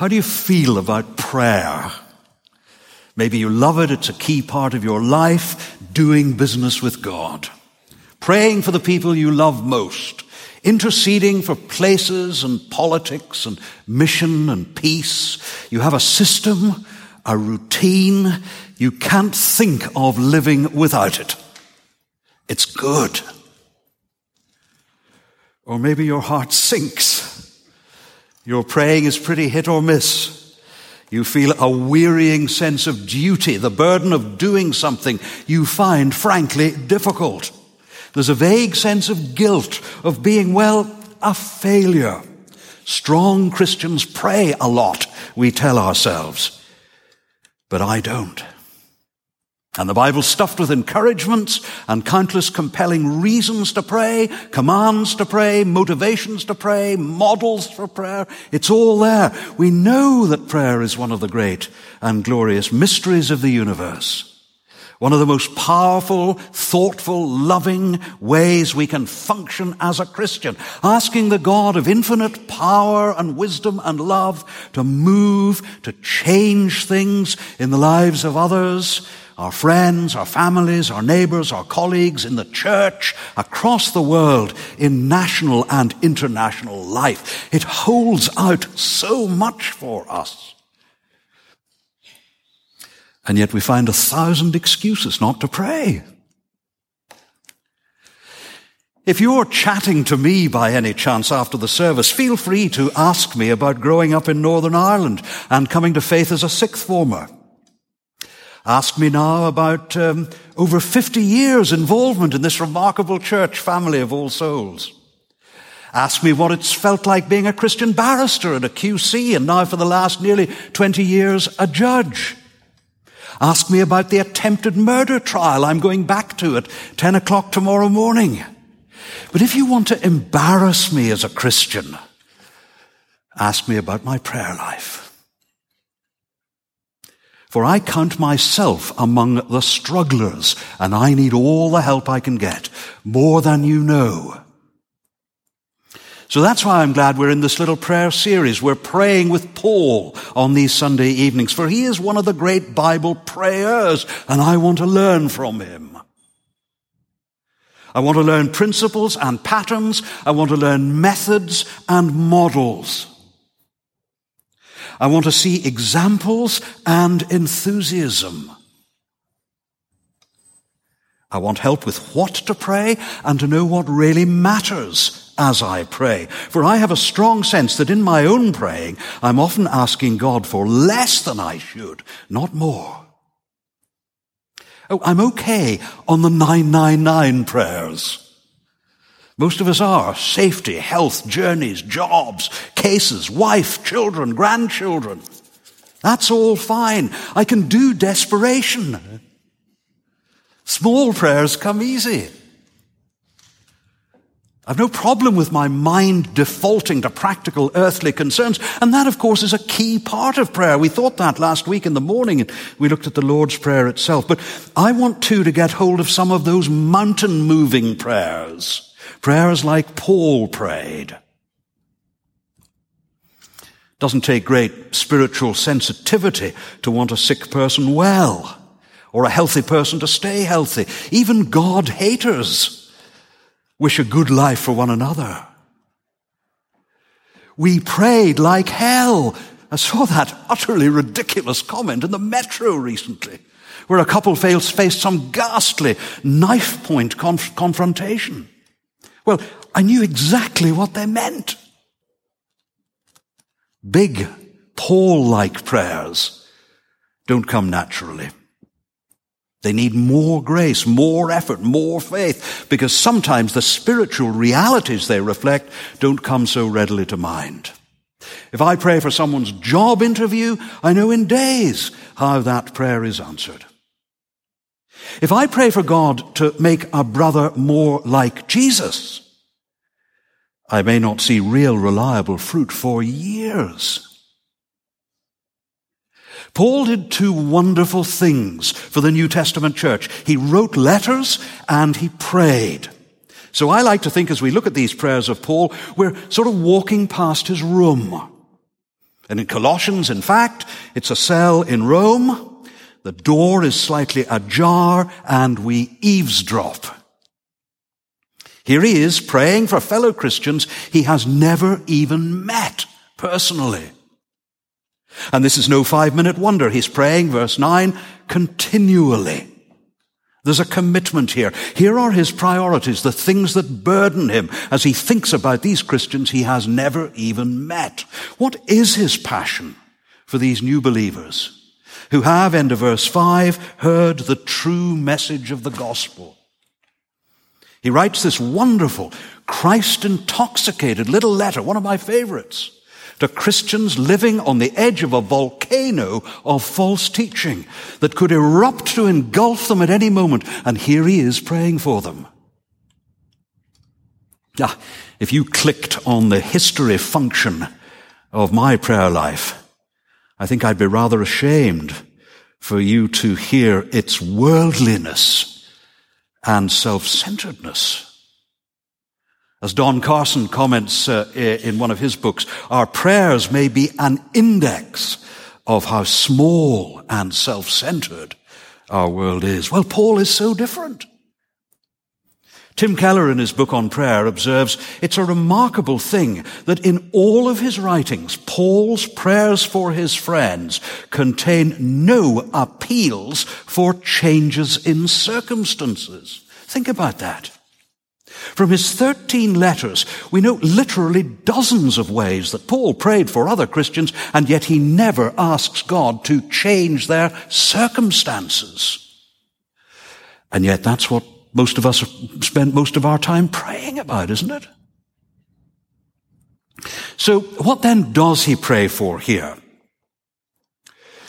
How do you feel about prayer? Maybe you love it. It's a key part of your life, doing business with God. Praying for the people you love most. Interceding for places and politics and mission and peace. You have a system, a routine. You can't think of living without it. It's good. Or maybe your heart sinks. Your praying is pretty hit or miss. You feel a wearying sense of duty, the burden of doing something you find frankly difficult. There's a vague sense of guilt, of being, well, a failure. Strong Christians pray a lot, we tell ourselves. But I don't. And the Bible stuffed with encouragements and countless compelling reasons to pray, commands to pray, motivations to pray, models for prayer. It's all there. We know that prayer is one of the great and glorious mysteries of the universe. One of the most powerful, thoughtful, loving ways we can function as a Christian. Asking the God of infinite power and wisdom and love to move, to change things in the lives of others our friends, our families, our neighbors, our colleagues in the church, across the world, in national and international life. It holds out so much for us. And yet we find a thousand excuses not to pray. If you're chatting to me by any chance after the service, feel free to ask me about growing up in Northern Ireland and coming to faith as a sixth former. Ask me now about um, over 50 years involvement in this remarkable church family of all souls. Ask me what it's felt like being a Christian barrister and a QC and now for the last nearly 20 years a judge. Ask me about the attempted murder trial I'm going back to at 10 o'clock tomorrow morning. But if you want to embarrass me as a Christian, ask me about my prayer life. For I count myself among the strugglers, and I need all the help I can get, more than you know. So that's why I'm glad we're in this little prayer series. We're praying with Paul on these Sunday evenings, for he is one of the great Bible prayers, and I want to learn from him. I want to learn principles and patterns. I want to learn methods and models. I want to see examples and enthusiasm. I want help with what to pray and to know what really matters as I pray. For I have a strong sense that in my own praying, I'm often asking God for less than I should, not more. Oh, I'm okay on the 999 prayers. Most of us are. Safety, health, journeys, jobs, cases, wife, children, grandchildren. That's all fine. I can do desperation. Small prayers come easy. I've no problem with my mind defaulting to practical earthly concerns. And that, of course, is a key part of prayer. We thought that last week in the morning we looked at the Lord's Prayer itself. But I want too to get hold of some of those mountain moving prayers. Prayers like Paul prayed. Doesn't take great spiritual sensitivity to want a sick person well or a healthy person to stay healthy. Even God haters wish a good life for one another. We prayed like hell. I saw that utterly ridiculous comment in the metro recently where a couple faced some ghastly knife point conf- confrontation. Well, I knew exactly what they meant. Big, Paul-like prayers don't come naturally. They need more grace, more effort, more faith, because sometimes the spiritual realities they reflect don't come so readily to mind. If I pray for someone's job interview, I know in days how that prayer is answered. If I pray for God to make a brother more like Jesus, I may not see real reliable fruit for years. Paul did two wonderful things for the New Testament church. He wrote letters and he prayed. So I like to think as we look at these prayers of Paul, we're sort of walking past his room. And in Colossians, in fact, it's a cell in Rome. The door is slightly ajar and we eavesdrop. Here he is praying for fellow Christians he has never even met personally. And this is no five minute wonder. He's praying, verse 9, continually. There's a commitment here. Here are his priorities, the things that burden him as he thinks about these Christians he has never even met. What is his passion for these new believers who have, end of verse 5, heard the true message of the gospel? He writes this wonderful, Christ intoxicated little letter, one of my favorites to Christians living on the edge of a volcano of false teaching that could erupt to engulf them at any moment. And here he is praying for them. Ah, if you clicked on the history function of my prayer life, I think I'd be rather ashamed for you to hear its worldliness and self-centeredness. As Don Carson comments uh, in one of his books, our prayers may be an index of how small and self-centered our world is. Well, Paul is so different. Tim Keller in his book on prayer observes it's a remarkable thing that in all of his writings, Paul's prayers for his friends contain no appeals for changes in circumstances. Think about that. From his 13 letters, we know literally dozens of ways that Paul prayed for other Christians, and yet he never asks God to change their circumstances. And yet that's what most of us spend most of our time praying about, isn't it? So what then does he pray for here?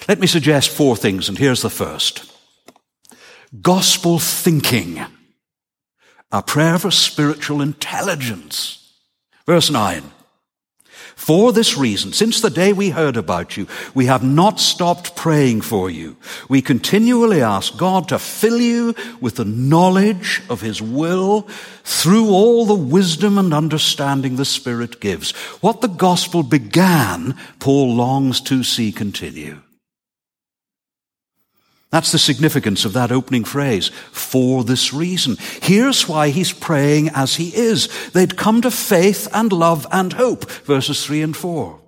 Let me suggest four things, and here's the first. Gospel thinking a prayer for spiritual intelligence. Verse 9. For this reason, since the day we heard about you, we have not stopped praying for you. We continually ask God to fill you with the knowledge of His will through all the wisdom and understanding the Spirit gives. What the gospel began, Paul longs to see continue. That's the significance of that opening phrase, for this reason. Here's why he's praying as he is. They'd come to faith and love and hope, verses 3 and 4.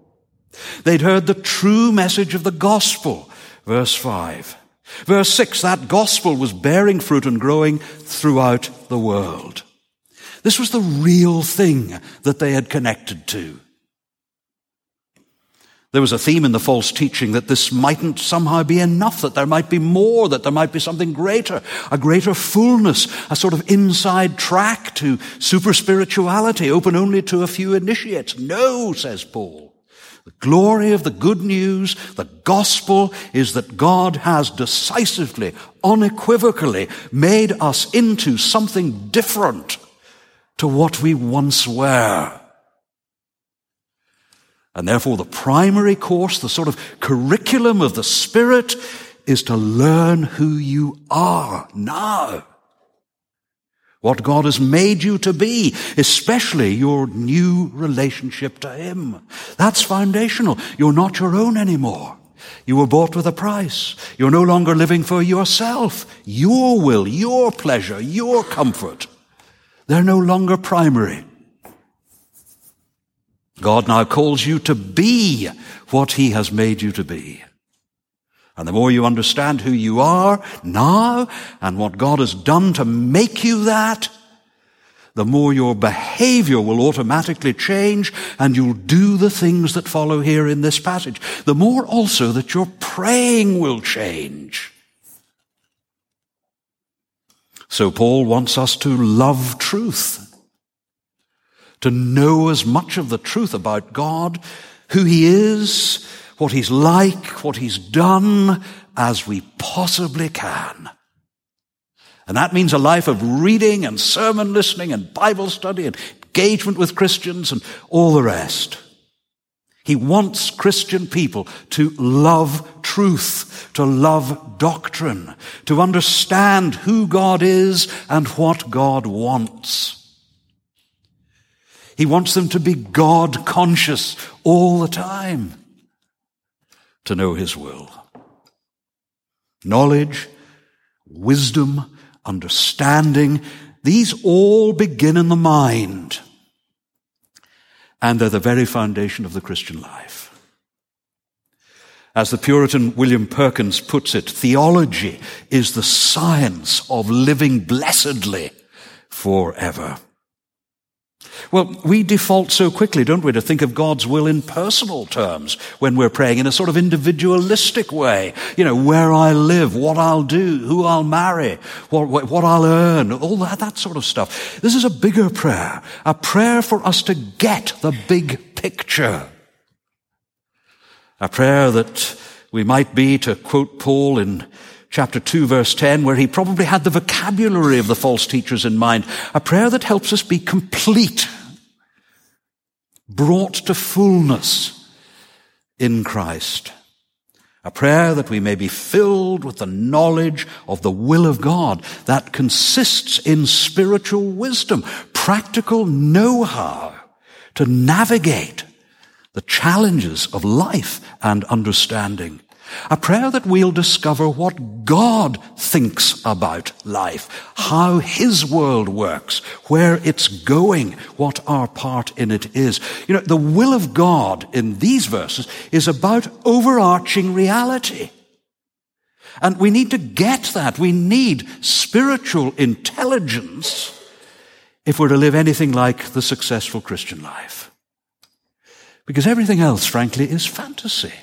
They'd heard the true message of the gospel, verse 5. Verse 6, that gospel was bearing fruit and growing throughout the world. This was the real thing that they had connected to. There was a theme in the false teaching that this mightn't somehow be enough, that there might be more, that there might be something greater, a greater fullness, a sort of inside track to super spirituality, open only to a few initiates. No, says Paul. The glory of the good news, the gospel, is that God has decisively, unequivocally made us into something different to what we once were. And therefore the primary course, the sort of curriculum of the Spirit is to learn who you are now. What God has made you to be, especially your new relationship to Him. That's foundational. You're not your own anymore. You were bought with a price. You're no longer living for yourself, your will, your pleasure, your comfort. They're no longer primary. God now calls you to be what He has made you to be. And the more you understand who you are now and what God has done to make you that, the more your behavior will automatically change and you'll do the things that follow here in this passage. The more also that your praying will change. So Paul wants us to love truth to know as much of the truth about God, who He is, what He's like, what He's done, as we possibly can. And that means a life of reading and sermon listening and Bible study and engagement with Christians and all the rest. He wants Christian people to love truth, to love doctrine, to understand who God is and what God wants. He wants them to be God conscious all the time. to know His will. Knowledge, wisdom, understanding, these all begin in the mind. And they're the very foundation of the Christian life. As the Puritan William Perkins puts it, theology is the science of living blessedly forever. Well, we default so quickly, don't we, to think of God's will in personal terms when we're praying in a sort of individualistic way. You know, where I live, what I'll do, who I'll marry, what, what I'll earn, all that, that sort of stuff. This is a bigger prayer, a prayer for us to get the big picture. A prayer that we might be, to quote Paul in chapter 2 verse 10, where he probably had the vocabulary of the false teachers in mind. A prayer that helps us be complete, brought to fullness in Christ. A prayer that we may be filled with the knowledge of the will of God that consists in spiritual wisdom, practical know-how to navigate the challenges of life and understanding. A prayer that we'll discover what God thinks about life, how His world works, where it's going, what our part in it is. You know, the will of God in these verses is about overarching reality. And we need to get that. We need spiritual intelligence if we're to live anything like the successful Christian life. Because everything else, frankly, is fantasy.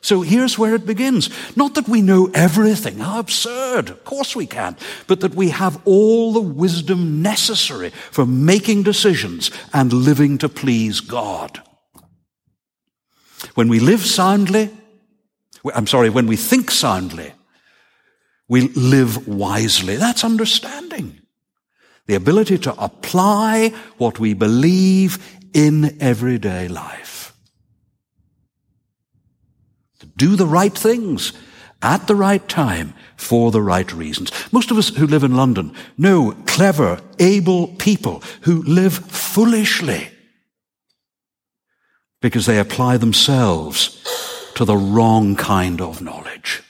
So here's where it begins. Not that we know everything, how absurd, of course we can, but that we have all the wisdom necessary for making decisions and living to please God. When we live soundly, I'm sorry, when we think soundly, we live wisely. That's understanding. The ability to apply what we believe in everyday life. Do the right things at the right time for the right reasons. Most of us who live in London know clever, able people who live foolishly because they apply themselves to the wrong kind of knowledge.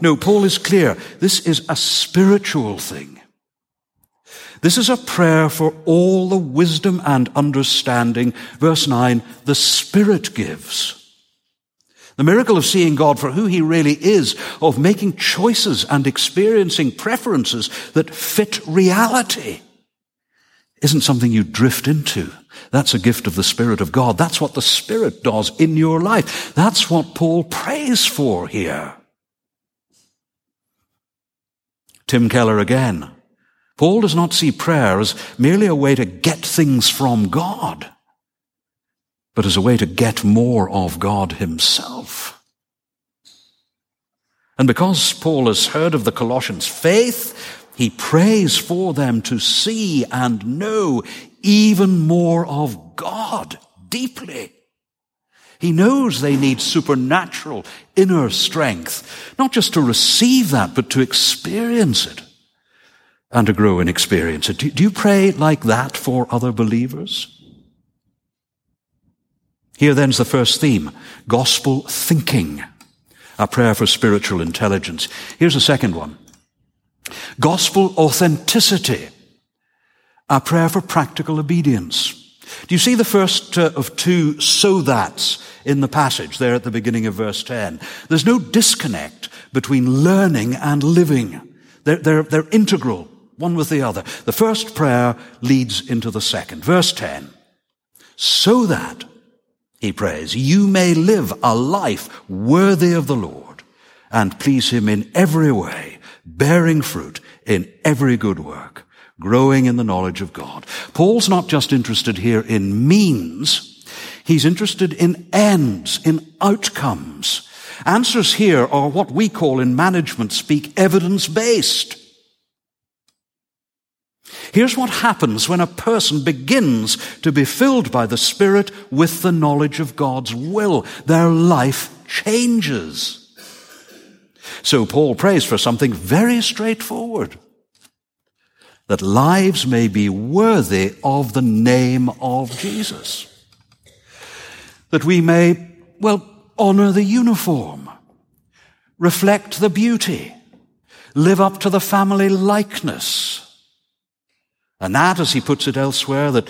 No, Paul is clear. This is a spiritual thing. This is a prayer for all the wisdom and understanding, verse 9, the Spirit gives. The miracle of seeing God for who He really is, of making choices and experiencing preferences that fit reality, isn't something you drift into. That's a gift of the Spirit of God. That's what the Spirit does in your life. That's what Paul prays for here. Tim Keller again. Paul does not see prayer as merely a way to get things from God, but as a way to get more of God himself. And because Paul has heard of the Colossians' faith, he prays for them to see and know even more of God deeply. He knows they need supernatural inner strength, not just to receive that, but to experience it and to grow in experience. Do, do you pray like that for other believers? Here then's the first theme, gospel thinking, a prayer for spiritual intelligence. Here's the second one, gospel authenticity, a prayer for practical obedience. Do you see the first uh, of two so that's in the passage there at the beginning of verse 10? There's no disconnect between learning and living. They're, they're, they're integral one with the other. The first prayer leads into the second. Verse 10. So that, he prays, you may live a life worthy of the Lord and please him in every way, bearing fruit in every good work, growing in the knowledge of God. Paul's not just interested here in means, he's interested in ends, in outcomes. Answers here are what we call in management speak evidence based. Here's what happens when a person begins to be filled by the Spirit with the knowledge of God's will. Their life changes. So Paul prays for something very straightforward. That lives may be worthy of the name of Jesus. That we may well, honor the uniform, reflect the beauty, live up to the family likeness. And that, as he puts it elsewhere, that,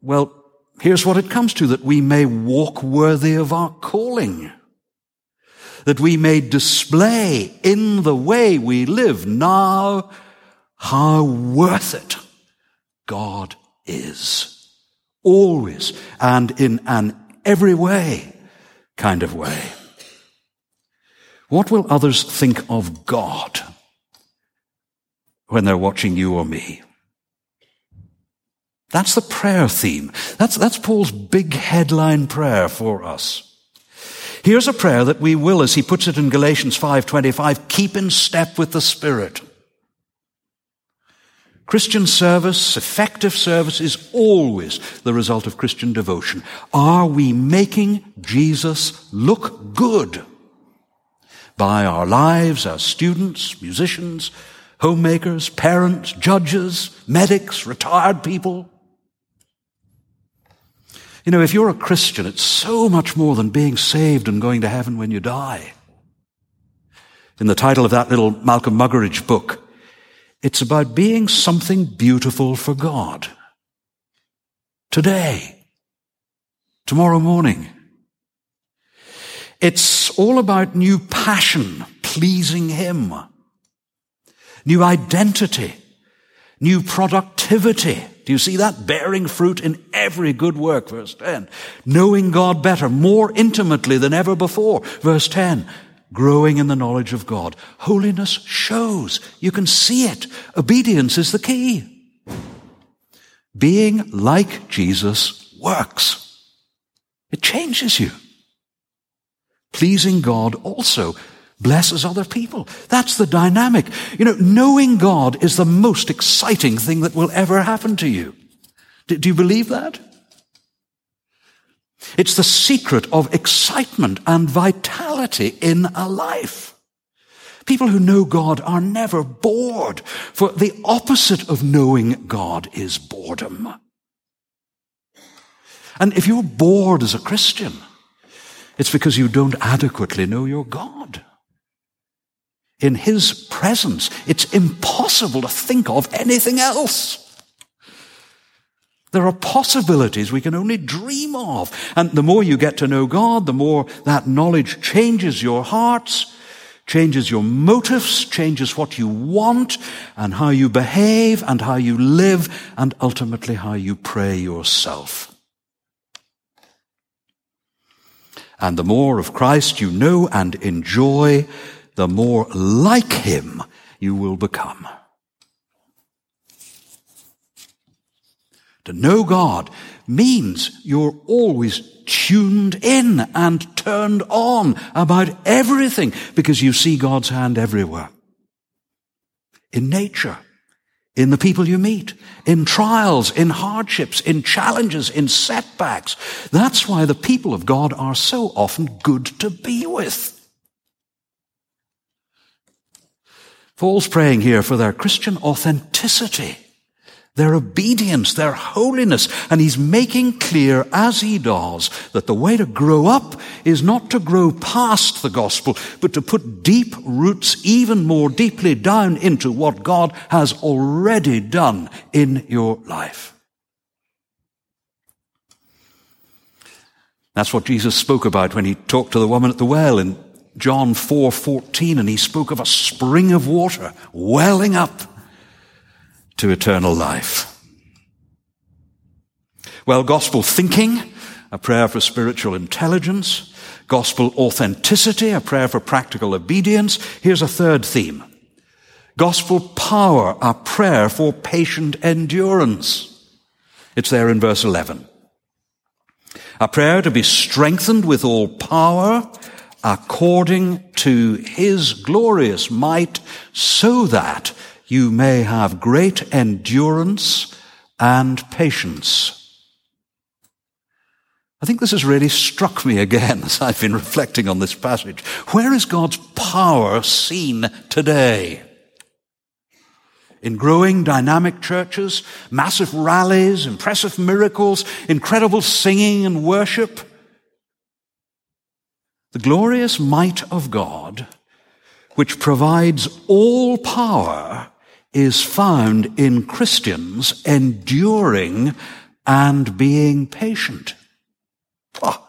well, here's what it comes to, that we may walk worthy of our calling. That we may display in the way we live now how worth it God is. Always and in an every way kind of way. What will others think of God when they're watching you or me? That's the prayer theme. That's, that's Paul's big headline prayer for us. Here's a prayer that we will, as he puts it in Galatians 5:25, keep in step with the Spirit. Christian service, effective service, is always the result of Christian devotion. Are we making Jesus look good by our lives as students, musicians, homemakers, parents, judges, medics, retired people? You know, if you're a Christian, it's so much more than being saved and going to heaven when you die. In the title of that little Malcolm Muggeridge book, it's about being something beautiful for God. Today. Tomorrow morning. It's all about new passion, pleasing Him. New identity. New productivity. Do you see that? Bearing fruit in every good work, verse 10. Knowing God better, more intimately than ever before, verse 10 growing in the knowledge of God. Holiness shows. You can see it. Obedience is the key. Being like Jesus works. It changes you. Pleasing God also blesses other people. That's the dynamic. You know, knowing God is the most exciting thing that will ever happen to you. Do you believe that? It's the secret of excitement and vitality in a life. People who know God are never bored, for the opposite of knowing God is boredom. And if you're bored as a Christian, it's because you don't adequately know your God. In His presence, it's impossible to think of anything else. There are possibilities we can only dream of. And the more you get to know God, the more that knowledge changes your hearts, changes your motives, changes what you want and how you behave and how you live and ultimately how you pray yourself. And the more of Christ you know and enjoy, the more like Him you will become. To know God means you're always tuned in and turned on about everything because you see God's hand everywhere. In nature, in the people you meet, in trials, in hardships, in challenges, in setbacks. That's why the people of God are so often good to be with. Paul's praying here for their Christian authenticity their obedience, their holiness. And he's making clear as he does that the way to grow up is not to grow past the gospel, but to put deep roots even more deeply down into what God has already done in your life. That's what Jesus spoke about when he talked to the woman at the well in John 4:14 and he spoke of a spring of water welling up to eternal life. Well, gospel thinking, a prayer for spiritual intelligence, gospel authenticity, a prayer for practical obedience. Here's a third theme. Gospel power, a prayer for patient endurance. It's there in verse 11. A prayer to be strengthened with all power according to his glorious might so that you may have great endurance and patience. I think this has really struck me again as I've been reflecting on this passage. Where is God's power seen today? In growing dynamic churches, massive rallies, impressive miracles, incredible singing and worship? The glorious might of God, which provides all power, is found in Christians enduring and being patient. Oh.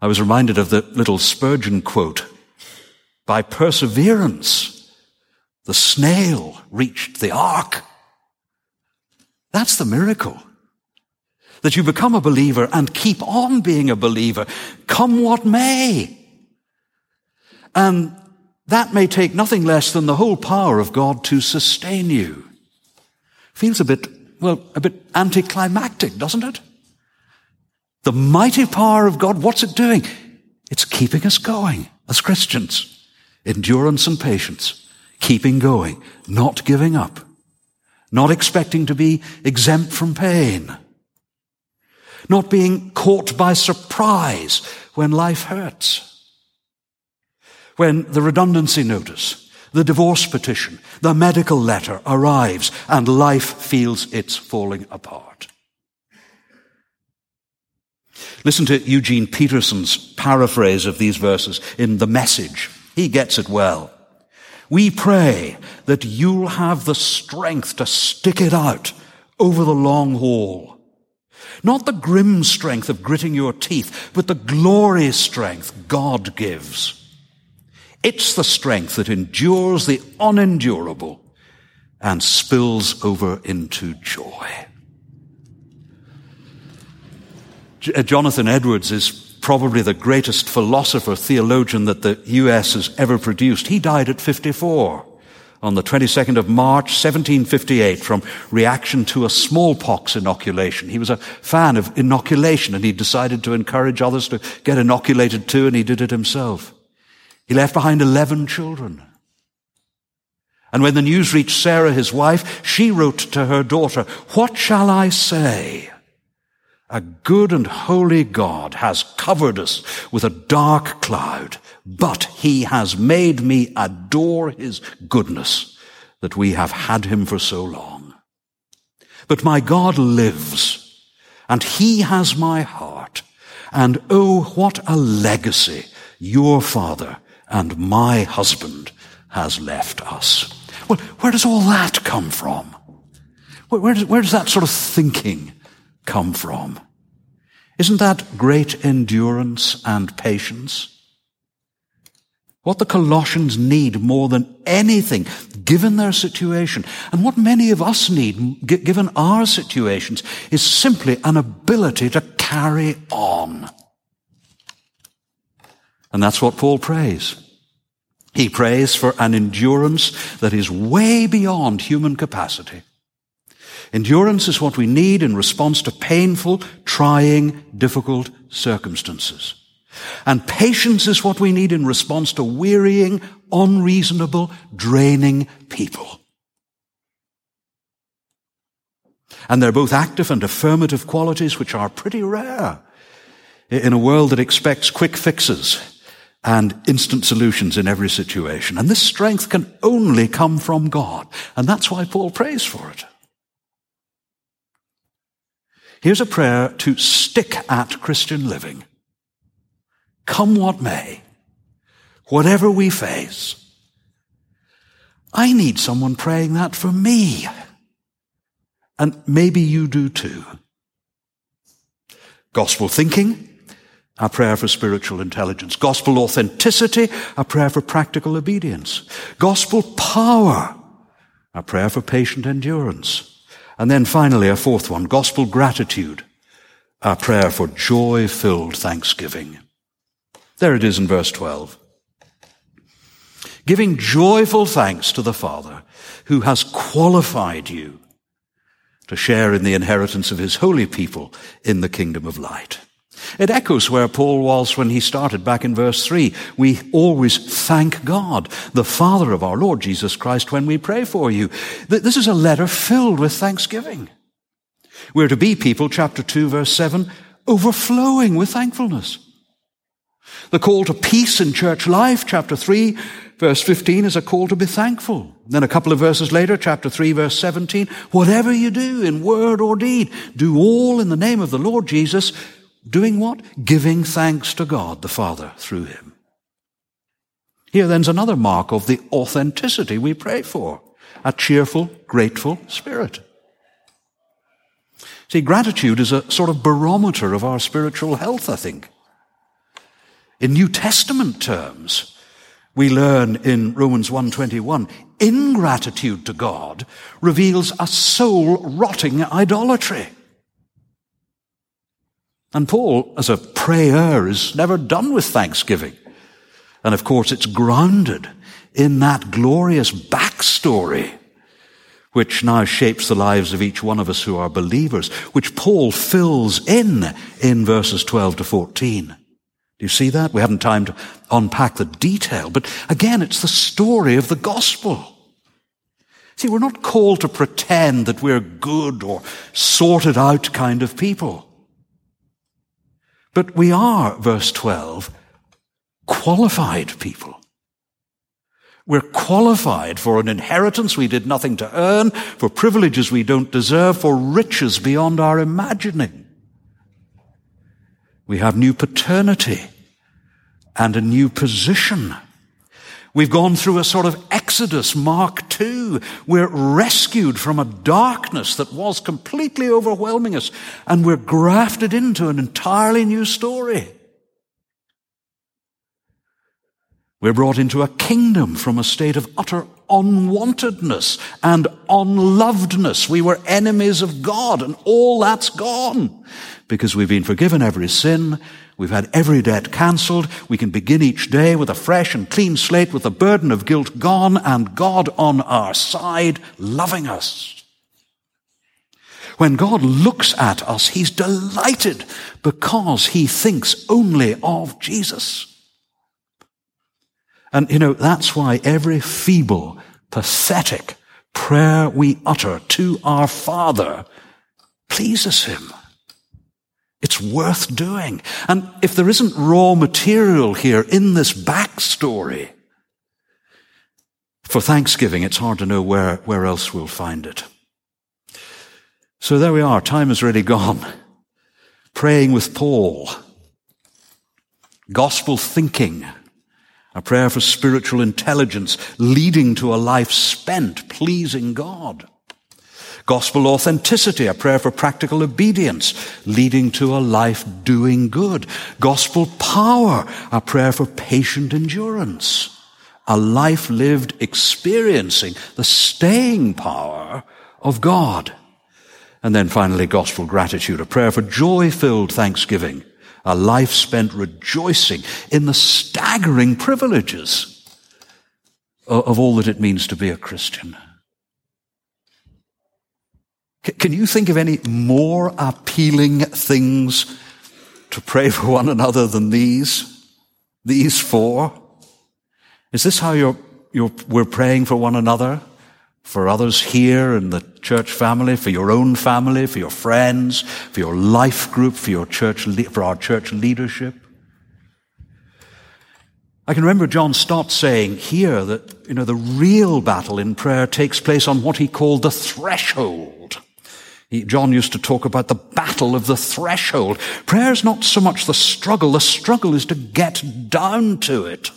I was reminded of the little Spurgeon quote. By perseverance, the snail reached the ark. That's the miracle. That you become a believer and keep on being a believer, come what may. And that may take nothing less than the whole power of God to sustain you. Feels a bit, well, a bit anticlimactic, doesn't it? The mighty power of God, what's it doing? It's keeping us going as Christians. Endurance and patience. Keeping going. Not giving up. Not expecting to be exempt from pain. Not being caught by surprise when life hurts. When the redundancy notice, the divorce petition, the medical letter arrives and life feels it's falling apart. Listen to Eugene Peterson's paraphrase of these verses in The Message. He gets it well. We pray that you'll have the strength to stick it out over the long haul. Not the grim strength of gritting your teeth, but the glorious strength God gives. It's the strength that endures the unendurable and spills over into joy. Uh, Jonathan Edwards is probably the greatest philosopher, theologian that the US has ever produced. He died at 54 on the 22nd of March, 1758, from reaction to a smallpox inoculation. He was a fan of inoculation and he decided to encourage others to get inoculated too, and he did it himself. He left behind 11 children. And when the news reached Sarah, his wife, she wrote to her daughter, What shall I say? A good and holy God has covered us with a dark cloud, but he has made me adore his goodness that we have had him for so long. But my God lives, and he has my heart, and oh, what a legacy your father and my husband has left us. Well, where does all that come from? Where, where, does, where does that sort of thinking come from? Isn't that great endurance and patience? What the Colossians need more than anything, given their situation, and what many of us need, given our situations, is simply an ability to carry on. And that's what Paul prays. He prays for an endurance that is way beyond human capacity. Endurance is what we need in response to painful, trying, difficult circumstances. And patience is what we need in response to wearying, unreasonable, draining people. And they're both active and affirmative qualities which are pretty rare in a world that expects quick fixes and instant solutions in every situation. And this strength can only come from God. And that's why Paul prays for it. Here's a prayer to stick at Christian living. Come what may, whatever we face. I need someone praying that for me. And maybe you do too. Gospel thinking, a prayer for spiritual intelligence. Gospel authenticity, a prayer for practical obedience. Gospel power, a prayer for patient endurance. And then finally, a fourth one, gospel gratitude, a prayer for joy filled thanksgiving. There it is in verse 12. Giving joyful thanks to the Father who has qualified you to share in the inheritance of his holy people in the kingdom of light. It echoes where Paul was when he started back in verse 3. We always thank God, the Father of our Lord Jesus Christ, when we pray for you. This is a letter filled with thanksgiving. We're to be people, chapter 2, verse 7, overflowing with thankfulness. The call to peace in church life, chapter 3, verse 15, is a call to be thankful. Then a couple of verses later, chapter 3, verse 17, whatever you do in word or deed, do all in the name of the Lord Jesus doing what? Giving thanks to God the Father through him. Here then's another mark of the authenticity we pray for. A cheerful, grateful spirit. See, gratitude is a sort of barometer of our spiritual health, I think. In New Testament terms, we learn in Romans 121, ingratitude to God reveals a soul rotting idolatry. And Paul, as a prayer, is never done with thanksgiving. And of course, it's grounded in that glorious backstory which now shapes the lives of each one of us who are believers, which Paul fills in in verses 12 to 14. Do you see that? We haven't time to unpack the detail, but again, it's the story of the gospel. See, we're not called to pretend that we're good or sorted out kind of people. But we are, verse 12, qualified people. We're qualified for an inheritance we did nothing to earn, for privileges we don't deserve, for riches beyond our imagining. We have new paternity and a new position. We've gone through a sort of Exodus Mark II. We're rescued from a darkness that was completely overwhelming us, and we're grafted into an entirely new story. We're brought into a kingdom from a state of utter unwantedness and unlovedness. We were enemies of God and all that's gone because we've been forgiven every sin. We've had every debt cancelled. We can begin each day with a fresh and clean slate with the burden of guilt gone and God on our side loving us. When God looks at us, He's delighted because He thinks only of Jesus. And you know, that's why every feeble, pathetic prayer we utter to our Father pleases Him. It's worth doing. And if there isn't raw material here in this backstory for Thanksgiving, it's hard to know where, where else we'll find it. So there we are. Time is really gone. Praying with Paul. Gospel thinking a prayer for spiritual intelligence leading to a life spent pleasing God. Gospel authenticity, a prayer for practical obedience, leading to a life doing good. Gospel power, a prayer for patient endurance. A life lived experiencing the staying power of God. And then finally, gospel gratitude, a prayer for joy filled thanksgiving a life spent rejoicing in the staggering privileges of all that it means to be a Christian. Can you think of any more appealing things to pray for one another than these? These four? Is this how you're, you're, we're praying for one another? for others here in the church family, for your own family, for your friends, for your life group, for your church, for our church leadership. I can remember John Stott saying here that, you know, the real battle in prayer takes place on what he called the threshold. John used to talk about the battle of the threshold. Prayer is not so much the struggle. The struggle is to get down to it,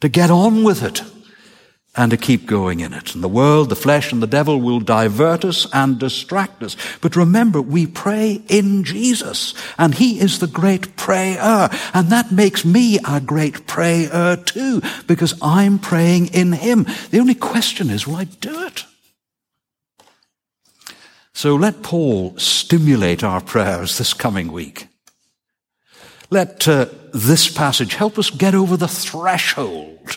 to get on with it and to keep going in it. And the world, the flesh, and the devil will divert us and distract us. But remember, we pray in Jesus, and He is the great prayer. And that makes me a great prayer too, because I'm praying in Him. The only question is, will I do it? So let Paul stimulate our prayers this coming week. Let uh, this passage help us get over the threshold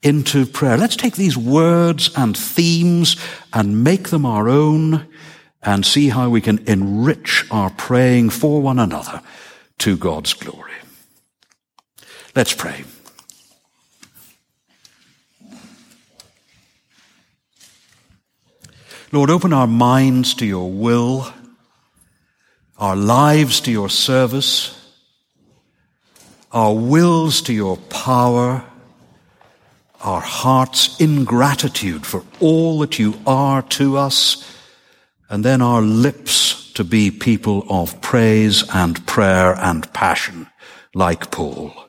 into prayer. Let's take these words and themes and make them our own and see how we can enrich our praying for one another to God's glory. Let's pray. Lord, open our minds to your will, our lives to your service, our wills to your power, our hearts in gratitude for all that you are to us, and then our lips to be people of praise and prayer and passion, like Paul.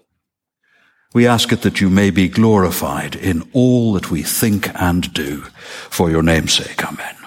We ask it that you may be glorified in all that we think and do for your name's sake. Amen.